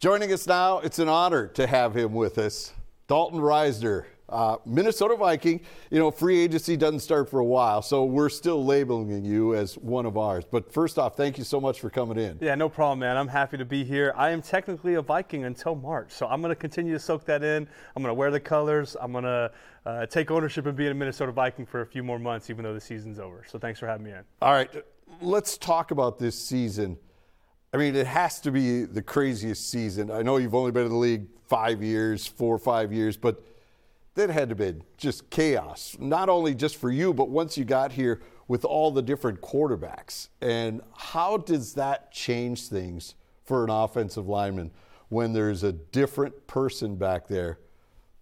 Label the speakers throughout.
Speaker 1: Joining us now, it's an honor to have him with us. Dalton Risner. uh, Minnesota Viking. You know, free agency doesn't start for a while, so we're still labeling you as one of ours. But first off, thank you so much for coming in.
Speaker 2: Yeah, no problem, man. I'm happy to be here. I am technically a Viking until March, so I'm going to continue to soak that in. I'm going to wear the colors. I'm going to uh, take ownership of being a Minnesota Viking for a few more months, even though the season's over. So thanks for having me in.
Speaker 1: All right, let's talk about this season I mean, it has to be the craziest season. I know you've only been in the league five years, four or five years, but that had to be just chaos. Not only just for you, but once you got here with all the different quarterbacks. And how does that change things for an offensive lineman when there's a different person back there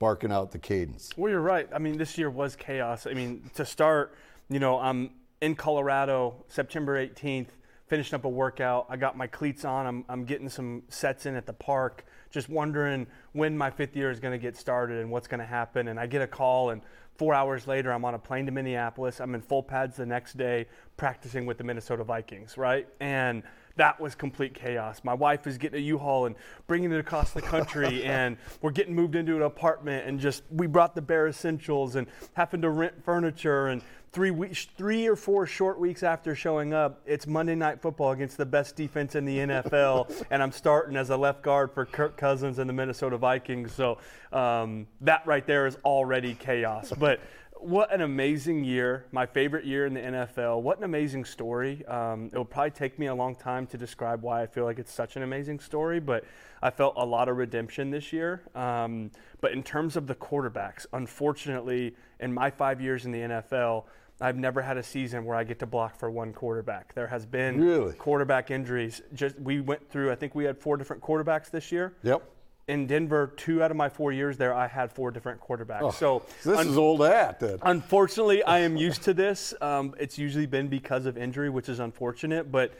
Speaker 1: barking out the cadence?
Speaker 2: Well, you're right. I mean, this year was chaos. I mean, to start, you know, I'm in Colorado September 18th finishing up a workout. I got my cleats on. I'm, I'm getting some sets in at the park, just wondering when my fifth year is going to get started and what's going to happen. And I get a call, and four hours later, I'm on a plane to Minneapolis. I'm in full pads the next day practicing with the Minnesota Vikings, right? And that was complete chaos. My wife is getting a U-Haul and bringing it across the country, and we're getting moved into an apartment, and just we brought the bare essentials and having to rent furniture and three weeks, three or four short weeks after showing up, it's Monday Night Football against the best defense in the NFL, and I'm starting as a left guard for Kirk Cousins and the Minnesota Vikings. So um, that right there is already chaos. But what an amazing year! My favorite year in the NFL. What an amazing story! Um, it will probably take me a long time to describe why I feel like it's such an amazing story, but I felt a lot of redemption this year. Um, but in terms of the quarterbacks, unfortunately, in my five years in the NFL, I've never had a season where I get to block for one quarterback. There has been
Speaker 1: really?
Speaker 2: quarterback injuries. Just we went through. I think we had four different quarterbacks this year.
Speaker 1: Yep.
Speaker 2: In Denver, two out of my four years there, I had four different quarterbacks. Oh,
Speaker 1: so, this un- is old hat. Then.
Speaker 2: Unfortunately, I am used to this. Um, it's usually been because of injury, which is unfortunate, but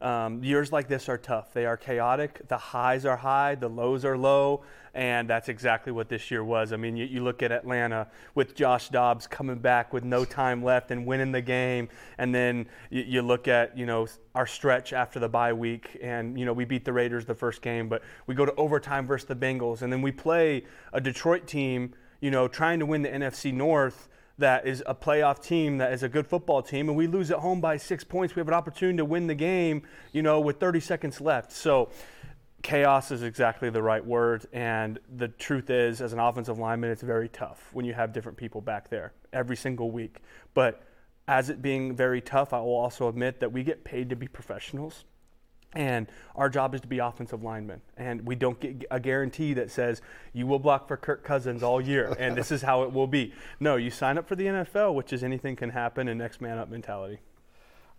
Speaker 2: um, years like this are tough. They are chaotic. The highs are high, the lows are low, and that's exactly what this year was. I mean, you, you, look at Atlanta with Josh Dobbs coming back with no time left and winning the game, and then you, you look at you know our stretch after the bye week, and you know we beat the Raiders the first game, but we go to overtime versus the Bengals, and then we play a Detroit team, you know, trying to win the NFC North that is a playoff team that is a good football team and we lose at home by six points. We have an opportunity to win the game you know with 30 seconds left. So chaos is exactly the right word and the truth is as an offensive lineman it's very tough when you have different people back there every single week. But as it being very tough i will also admit that we get paid to be professionals and our job is to be offensive linemen. And we don't get a guarantee that says you will block for Kirk Cousins all year and this is how it will be. No, you sign up for the NFL, which is anything can happen and next man up mentality.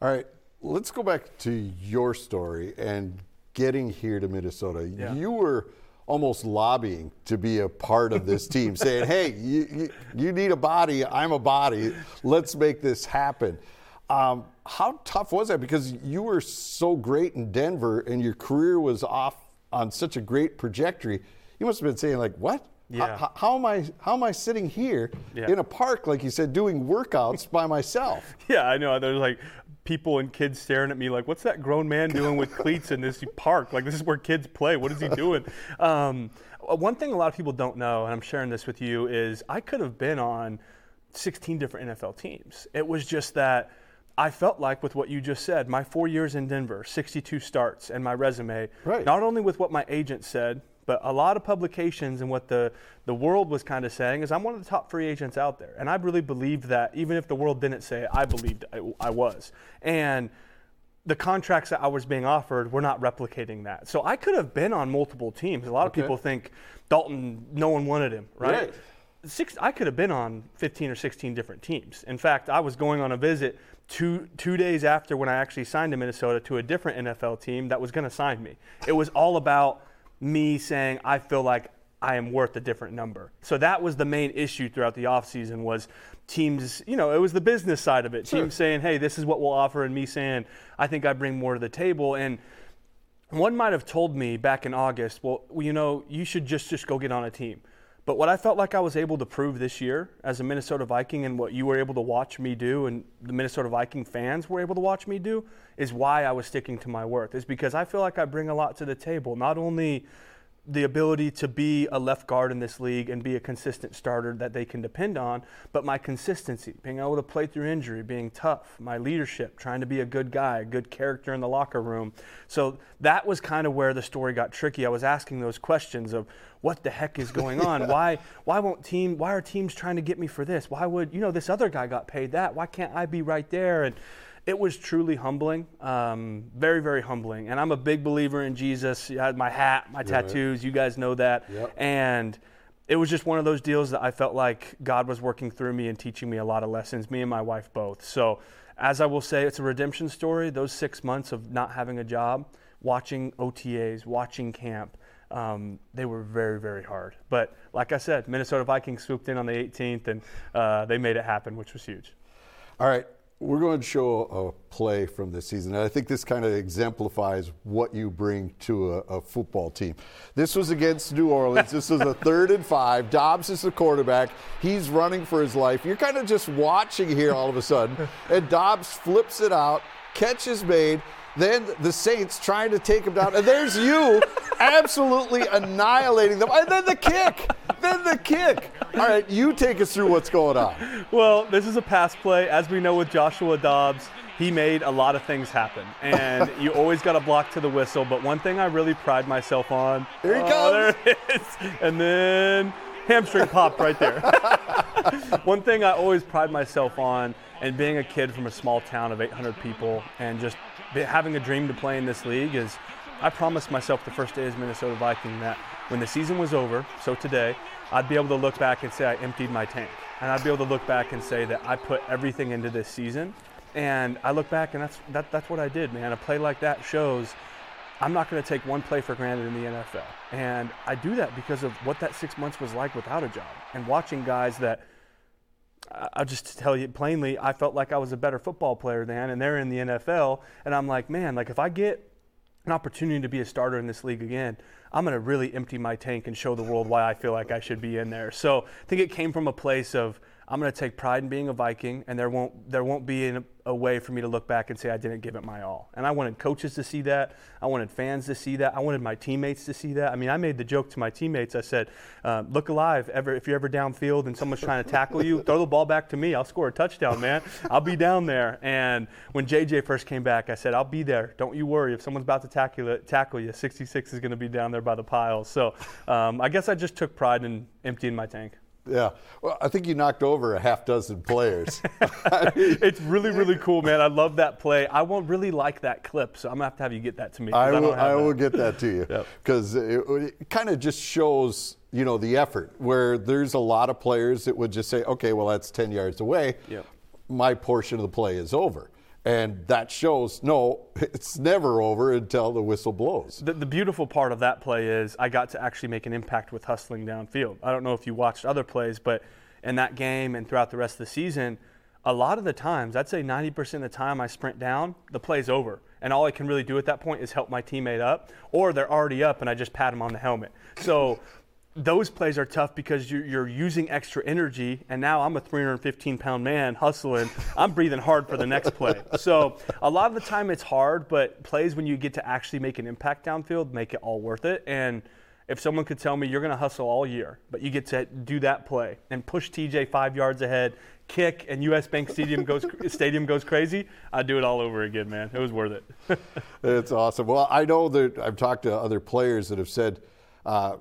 Speaker 1: All right, let's go back to your story and getting here to Minnesota. Yeah. You were almost lobbying to be a part of this team, saying, hey, you, you, you need a body, I'm a body, let's make this happen. Um, how tough was that? Because you were so great in Denver and your career was off on such a great trajectory. You must have been saying, like, what? Yeah. How, how, am I? How am I sitting here yeah. in a park, like you said, doing workouts by myself?
Speaker 2: Yeah, I know. There's like people and kids staring at me, like, "What's that grown man doing with cleats in this park? Like, this is where kids play. What is he doing?" Um, one thing a lot of people don't know, and I'm sharing this with you, is I could have been on 16 different NFL teams. It was just that I felt like with what you just said, my four years in Denver, 62 starts, and my resume,
Speaker 1: right.
Speaker 2: not only with what my agent said, but a lot of publications and what the, the world was kind of saying is I'm one of the top free agents out there. And I really believed that, even if the world didn't say it, I believed I, I was. And the contracts that I was being offered were not replicating that. So I could have been on multiple teams. A lot of people think Dalton, no one wanted him, right?
Speaker 1: right.
Speaker 2: Six, I could have been on 15 or 16 different teams. In fact, I was going on a visit two two days after when I actually signed to Minnesota to a different NFL team that was going to sign me. It was all about me saying I feel like I am worth a different number. So that was the main issue throughout the offseason was teams, you know, it was the business side of it. Sure. Teams saying, "Hey, this is what we'll offer," and me saying, "I think I bring more to the table." And one might have told me back in August, "Well, you know, you should just just go get on a team." But what I felt like I was able to prove this year as a Minnesota Viking and what you were able to watch me do and the Minnesota Viking fans were able to watch me do is why I was sticking to my worth. Is because I feel like I bring a lot to the table, not only the ability to be a left guard in this league and be a consistent starter that they can depend on, but my consistency, being able to play through injury, being tough, my leadership, trying to be a good guy, a good character in the locker room. So that was kind of where the story got tricky. I was asking those questions of what the heck is going on? why why won't team why are teams trying to get me for this? Why would, you know, this other guy got paid that? Why can't I be right there? And it was truly humbling, um, very, very humbling. And I'm a big believer in Jesus. I had my hat, my tattoos. You guys know that.
Speaker 1: Yep.
Speaker 2: And it was just one of those deals that I felt like God was working through me and teaching me a lot of lessons, me and my wife both. So, as I will say, it's a redemption story. Those six months of not having a job, watching OTAs, watching camp, um, they were very, very hard. But like I said, Minnesota Vikings swooped in on the 18th and uh, they made it happen, which was huge.
Speaker 1: All right we're going to show a play from this season. And I think this kind of exemplifies what you bring to a, a, football team. This was against New Orleans. This was a third and five. Dobbs is the quarterback. He's running for his life. You're kind of just watching here all of a sudden. And Dobbs flips it out, catch is made. Then the Saints trying to take him down. And there's you absolutely annihilating them. And then the kick. Then the kick. All right, you take us through what's going on.
Speaker 2: Well, this is a pass play. As we know with Joshua Dobbs, he made a lot of things happen. And you always got to block to the whistle. But one thing I really pride myself on.
Speaker 1: Here he oh, comes.
Speaker 2: There it is. And then hamstring popped right there. one thing I always pride myself on, and being a kid from a small town of 800 people, and just having a dream to play in this league, is I promised myself the first day as Minnesota Viking that when the season was over, so today, I'd be able to look back and say I emptied my tank. And I'd be able to look back and say that I put everything into this season. And I look back and that's, that, that's what I did, man. A play like that shows I'm not going to take one play for granted in the NFL. And I do that because of what that six months was like without a job and watching guys that I'll just tell you plainly, I felt like I was a better football player than, and they're in the NFL. And I'm like, man, like if I get an opportunity to be a starter in this league again, I'm going to really empty my tank and show the world why I feel like I should be in there. So I think it came from a place of I'm going to take pride in being a Viking, and there won't there won't be a, a, way for me to look back and say I didn't give it my all. And I wanted coaches to see that. I wanted fans to see that. I wanted my teammates to see that. I mean, I made the joke to my teammates. I said, uh, "Look alive! Ever if you're ever downfield and someone's trying to tackle you, throw the ball back to me. I'll score a touchdown, man. I'll be down there." And when JJ first came back, I said, "I'll be there. Don't you worry. If someone's about to tackle tackle you, 66 is going to be down there by the pile." So um, I guess I just took pride in emptying my tank.
Speaker 1: Yeah. Well, I think you knocked over a half dozen players.
Speaker 2: it's really, really cool, man. I love that play. I won't really like that clip, so I'm going to have to have you get that to me.
Speaker 1: I will, I, I will get that to you because yep. it, it kind of just shows, you know, the effort where there's a lot of players that would just say, okay, well, that's 10 yards away.
Speaker 2: Yep.
Speaker 1: My portion of the play is over. And that shows no, it's never over until the whistle blows.
Speaker 2: The, the, beautiful part of that play is I got to actually make an impact with hustling downfield. I don't know if you watched other plays, but in that game and throughout the rest of the season, a lot of the times, I'd say 90% of the time I sprint down, the play's over. And all I can really do at that point is help my teammate up, or they're already up and I just pat them on the helmet. So those plays are tough because you're, you're, using extra energy, and now I'm a 315 pound man hustling. I'm breathing hard for the next play. So a lot of the time it's hard, but plays when you get to actually make an impact downfield make it all worth it. And if someone could tell me you're going to hustle all year, but you get to do that play and push TJ five yards ahead, kick, and US Bank Stadium goes stadium goes crazy, I'd do it all over again, man. It was worth it.
Speaker 1: it's awesome. Well, I know that I've talked to other players that have said. Uh,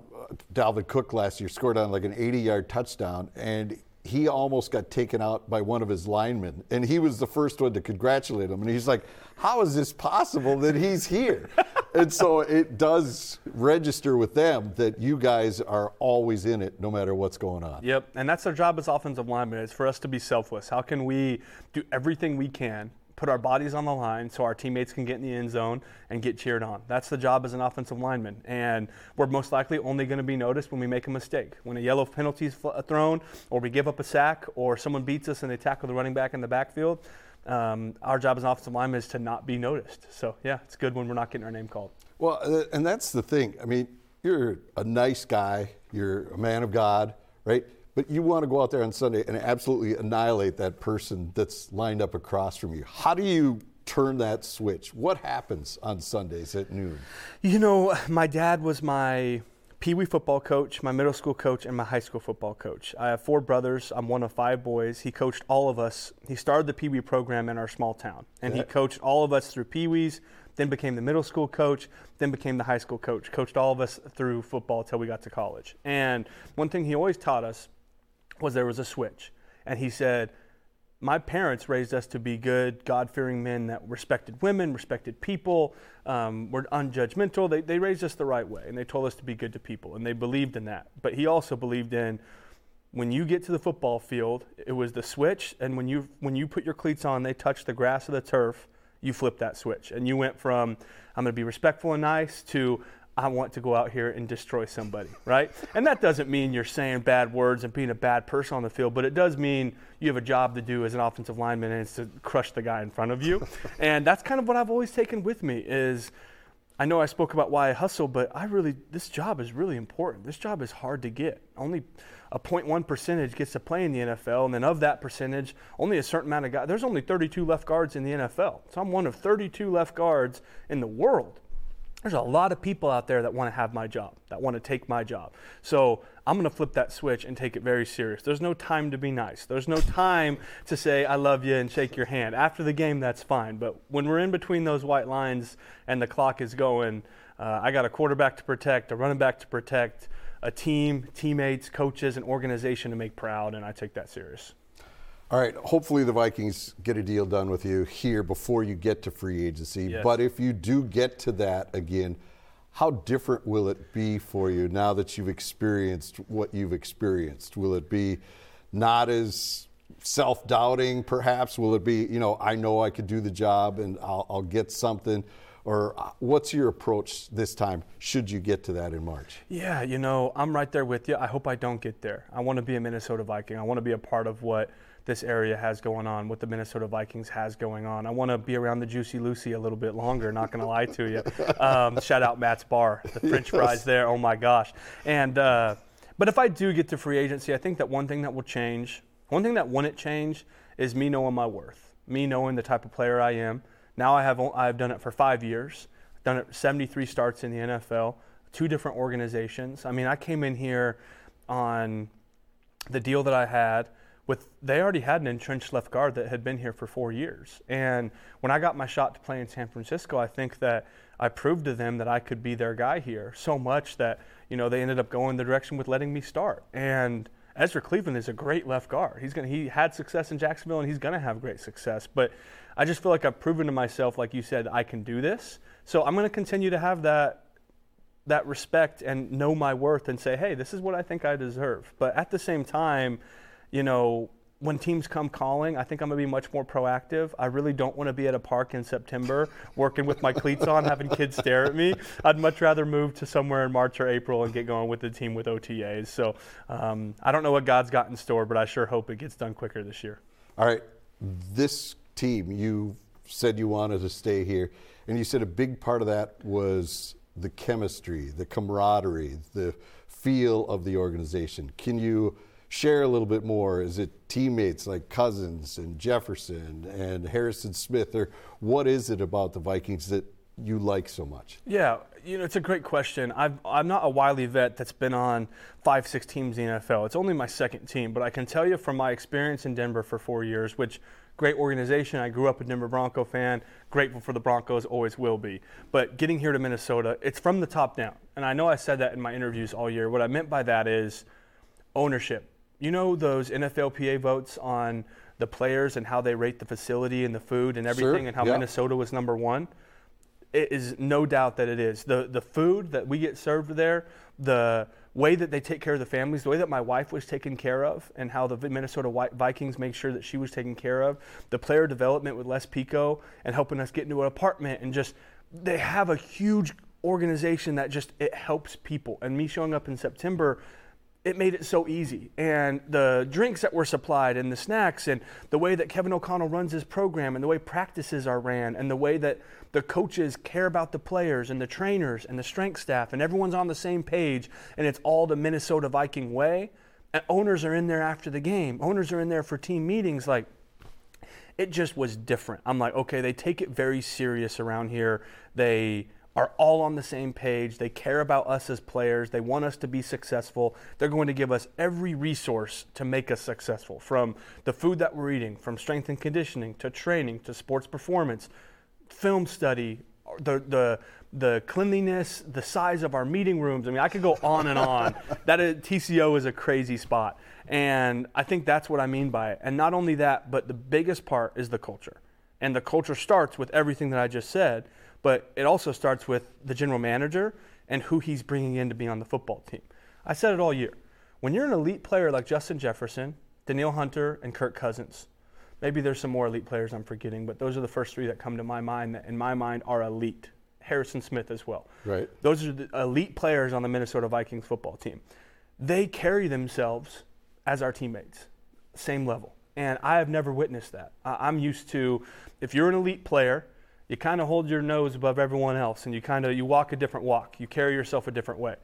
Speaker 1: Dalvin Cook last year scored on like an 80 yard touchdown, and he almost got taken out by one of his linemen. And he was the first one to congratulate him. And he's like, How is this possible that he's here? and so it does register with them that you guys are always in it no matter what's going on.
Speaker 2: Yep. And that's our job as offensive linemen, is for us to be selfless. How can we do everything we can put our bodies on the line so our teammates can get in the end zone and get cheered on. That's the job as an offensive lineman. And we're most likely only going to be noticed when we make a mistake. When a yellow penalty is thrown, or we give up a sack, or someone beats us and they tackle the running back in the backfield. Um, our job as an offensive lineman is to not be noticed. So, yeah, it's good when we're not getting our name called.
Speaker 1: Well, uh, and that's the thing. I mean, you're a nice guy, you're a man of God, right? But you want to go out there on Sunday and absolutely annihilate that person that's lined up across from you. How do you turn that switch? What happens on Sundays at noon?
Speaker 2: You know, my dad was my Pee Wee football coach, my middle school coach, and my high school football coach. I have four brothers. I'm one of five boys. He coached all of us. He started the Pee Wee program in our small town, and he coached all of us through Pee Wees, then became the middle school coach, then became the high school coach. Coached all of us through football until we got to college. And one thing he always taught us was there was a switch. And he said, my parents raised us to be good, God fearing men that respected women, respected people, um, were unjudgmental. They, they raised us the right way and they told us to be good to people and they believed in that. But he also believed in when you get to the football field, it was the switch. And when you, when you put your cleats on, they touch the grass of the turf, you flip that switch. And you went from, I'm going to be respectful and nice to, I want to go out here and destroy somebody, right? And that doesn't mean you're saying bad words and being a bad person on the field, but it does mean you have a job to do as an offensive lineman and it's to crush the guy in front of you. and that's kind of what I've always taken with me is I know I spoke about why I hustle, but I really this job is really important. This job is hard to get. Only a 0.1 percentage gets to play in the NFL, and then of that percentage, only a certain amount of guys. There's only 32 left guards in the NFL, so I'm one of 32 left guards in the world there's a lot of people out there that want to have my job, that want to take my job. So I'm going to flip that switch and take it very serious. There's no time to be nice. There's no time to say, I love you and shake your hand. After the game, that's fine. But when we're in between those white lines and the clock is going, uh, I got a quarterback to protect, a running back to protect, a team, teammates, coaches, an organization to make proud, and I take that serious.
Speaker 1: All right. Hopefully, the Vikings get a deal done with you here before you get to free agency. Yes. But if you do get to that again, how different will it be for you now that you've experienced what you've experienced? Will it be not as self doubting, perhaps? Will it be, you know, I know I could do the job and I'll, I'll get something? or uh, what's your approach this time should you get to that in March?
Speaker 2: Yeah, you know, I'm right there with you. I hope I don't get there. I want to be a Minnesota Viking. I want to be a part of what this area has going on, what the Minnesota Vikings has going on. I want to be around the Juicy Lucy a little bit longer, not going to lie to you. Um, shout out Matt's Bar, the French yes. fries there, oh my gosh. And, uh, but if I do get to free agency, I think that one thing that will change, one thing that wouldn't change is me knowing my worth, me knowing the type of player I am. Now I have, I've done it for five years, done it 73 starts in the NFL, two different organizations. I mean, I came in here on the deal that I had with they already had an entrenched left guard that had been here for four years. And when I got my shot to play in San Francisco, I think that I proved to them that I could be their guy here so much that you know they ended up going the direction with letting me start. And Ezra Cleveland is a great left guard. He's gonna he had success in Jacksonville and he's gonna have great success. But I just feel like I've proven to myself, like you said, I can do this. So I'm gonna continue to have that that respect and know my worth and say, hey, this is what I think I deserve. But at the same time, you know, when teams come calling, I think I'm going to be much more proactive. I really don't want to be at a park in September working with my cleats on, having kids stare at me. I'd much rather move to somewhere in March or April and get going with the team with OTAs. So um, I don't know what God's got in store, but I sure hope it gets done quicker this year.
Speaker 1: All right. This team, you said you wanted to stay here, and you said a big part of that was the chemistry, the camaraderie, the feel of the organization. Can you? Share a little bit more? Is it teammates like Cousins and Jefferson and Harrison Smith, or what is it about the Vikings that you like so much?
Speaker 2: Yeah, you know, it's a great question. i am not a wily vet that's been on five, six teams in the NFL. It's only my second team, but I can tell you from my experience in Denver for four years, which great organization. I grew up a Denver Bronco fan. Grateful for the Broncos, always will be. But getting here to Minnesota, it's from the top down. And I know I said that in my interviews all year. What I meant by that is ownership you know those NFLPA votes on the players and how they rate the facility and the food and everything
Speaker 1: sure.
Speaker 2: and how
Speaker 1: yeah.
Speaker 2: Minnesota was number one? It is no doubt that it is. The, the food that we get served there, the way that they take care of the families, the way that my wife was taken care of, and how the Minnesota Vikings make sure that she was taken care of, the player development with Les Pico and helping us get into an apartment and just they have a huge organization that just it helps people. And me showing up in September it made it so easy. And the drinks that were supplied and the snacks and the way that Kevin O'Connell runs his program and the way practices are ran and the way that the coaches care about the players and the trainers and the strength staff and everyone's on the same page and it's all the Minnesota Viking way. And owners are in there after the game. Owners are in there for team meetings like it just was different. I'm like, okay, they take it very serious around here. They are all on the same page. They care about us as players. They want us to be successful. They're going to give us every resource to make us successful from the food that we're eating, from strength and conditioning to training to sports performance, film study, the, the, the cleanliness, the size of our meeting rooms. I mean, I could go on and on. that is, TCO is a crazy spot. And I think that's what I mean by it. And not only that, but the biggest part is the culture. And the culture starts with everything that I just said, but it also starts with the general manager and who he's bringing in to be on the football team. I said it all year. When you're an elite player like Justin Jefferson, Danielle Hunter, and Kirk Cousins, maybe there's some more elite players I'm forgetting, but those are the first three that come to my mind that, in my mind, are elite. Harrison Smith as well.
Speaker 1: Right.
Speaker 2: Those are the elite players on the Minnesota Vikings football team. They carry themselves as our teammates, same level. And I have never witnessed that. I'm used to, if you're an elite player, you kind of hold your nose above everyone else and you kind of you walk a different walk. You carry yourself a different way.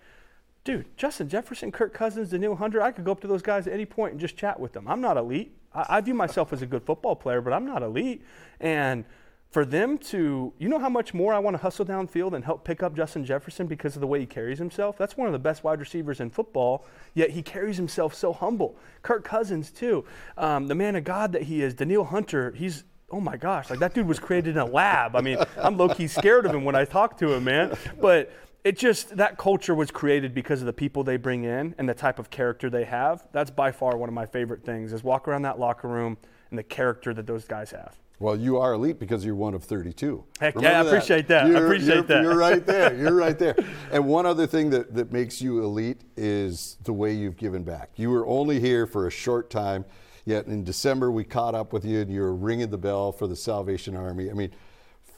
Speaker 2: Dude, Justin Jefferson, Kirk Cousins, Danielle Hunter, I could go up to those guys at any point and just chat with them. I'm not elite. I, I view myself as a good football player, but I'm not elite. And for them to, you know how much more I want to hustle downfield and help pick up Justin Jefferson because of the way he carries himself? That's one of the best wide receivers in football, yet he carries himself so humble. Kirk Cousins, too. Um, the man of God that he is. Danielle Hunter, he's, oh my gosh, like that dude was created in a lab. I mean, I'm low key scared of him when I talk to him, man. But it just, that culture was created because of the people they bring in and the type of character they have. That's by far one of my favorite things is walk around that locker room and the character that those guys have.
Speaker 1: Well, you are elite because you're one of 32.
Speaker 2: Heck Remember yeah, I appreciate that.
Speaker 1: You're,
Speaker 2: I appreciate
Speaker 1: you're,
Speaker 2: that.
Speaker 1: You're right there. You're right there. And one other thing that, that makes you elite is the way you've given back. You were only here for a short time, yet in December we caught up with you and you were ringing the bell for the Salvation Army. I mean,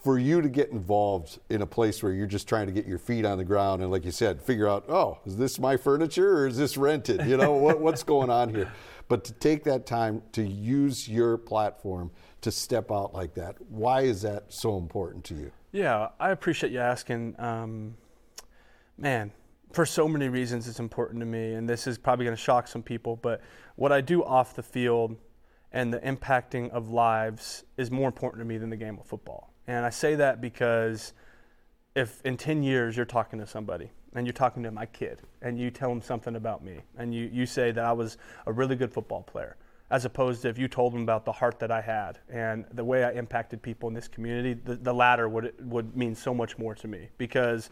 Speaker 1: for you to get involved in a place where you're just trying to get your feet on the ground and, like you said, figure out, oh, is this my furniture or is this rented? You know, what, what's going on here? But to take that time to use your platform – to step out like that. Why is that so important to you?
Speaker 2: Yeah, I appreciate you asking. Um, man, for so many reasons, it's important to me, and this is probably going to shock some people, but what I do off the field and the impacting of lives is more important to me than the game of football. And I say that because if in 10 years you're talking to somebody and you're talking to my kid and you tell them something about me and you, you say that I was a really good football player as opposed to if you told them about the heart that I had and the way I impacted people in this community, the, the latter would, would mean so much more to me because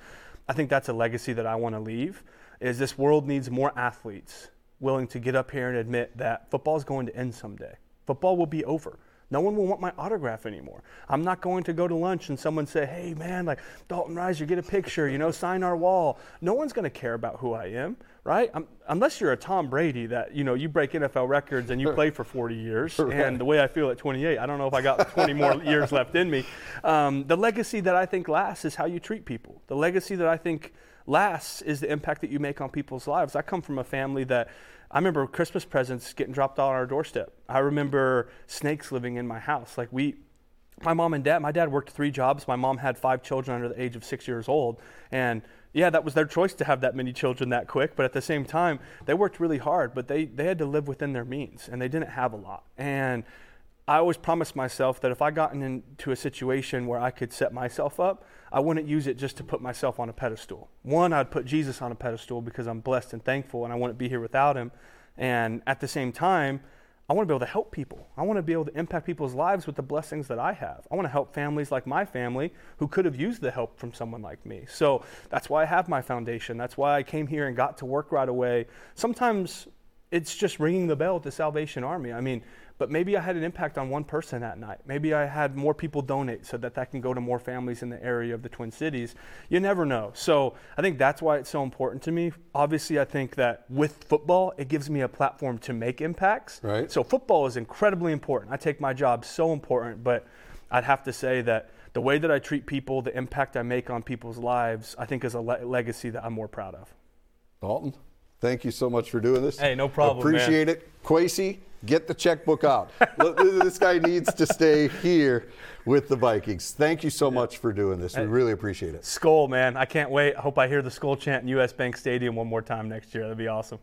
Speaker 2: I think that's a legacy that I want to leave is this world needs more athletes willing to get up here and admit that football is going to end someday. Football will be over. No one will want my autograph anymore. I'm not going to go to lunch and someone say, hey, man, like Dalton Risner, get a picture, you know, sign our wall. No one's going to care about who I am, right? I'm, unless you're a Tom Brady that, you know, you break NFL records and you play for 40 years. Right. And the way I feel at 28, I don't know if I got 20 more years left in me. Um, the legacy that I think lasts is how you treat people. The legacy that I think lasts is the impact that you make on people's lives. I come from a family that I remember Christmas presents getting dropped on our doorstep. I remember snakes living in my house. Like we, my mom and dad, my dad worked three jobs. My mom had five children under the age of six years old. And yeah, that was their choice to have that many children that quick. But at the same time, they worked really hard, but they, they had to live within their means and they didn't have a lot. And I always promised myself that if I got into a situation where I could set myself up, I wouldn't use it just to put myself on a pedestal. One, I'd put Jesus on a pedestal because I'm blessed and thankful and I wouldn't be here without him. And at the same time, I want to be able to help people. I want to be able to impact people's lives with the blessings that I have. I want to help families like my family who could have used the help from someone like me. So that's why I have my foundation. That's why I came here and got to work right away. Sometimes it's just ringing the bell at the Salvation Army. I mean, but maybe I had an impact on one person that night. Maybe I had more people donate so that that can go to more families in the area of the Twin Cities. You never know. So I think that's why it's so important to me. Obviously, I think that with football, it gives me a platform to make impacts.
Speaker 1: Right.
Speaker 2: So football is incredibly important. I take my job so important, but I'd have to say that the way that I treat people, the impact I make on people's lives, I think is a le- legacy that I'm more proud of.
Speaker 1: Dalton, thank you so much for doing this.
Speaker 2: Hey, no problem.
Speaker 1: Appreciate
Speaker 2: man.
Speaker 1: it. Kwesi, get the checkbook out. this guy needs to stay here with the Vikings. Thank you so much for doing this. We really appreciate it.
Speaker 2: Skol, man. I can't wait. I hope I hear the skol chant in US Bank Stadium one more time next year. That'd be awesome.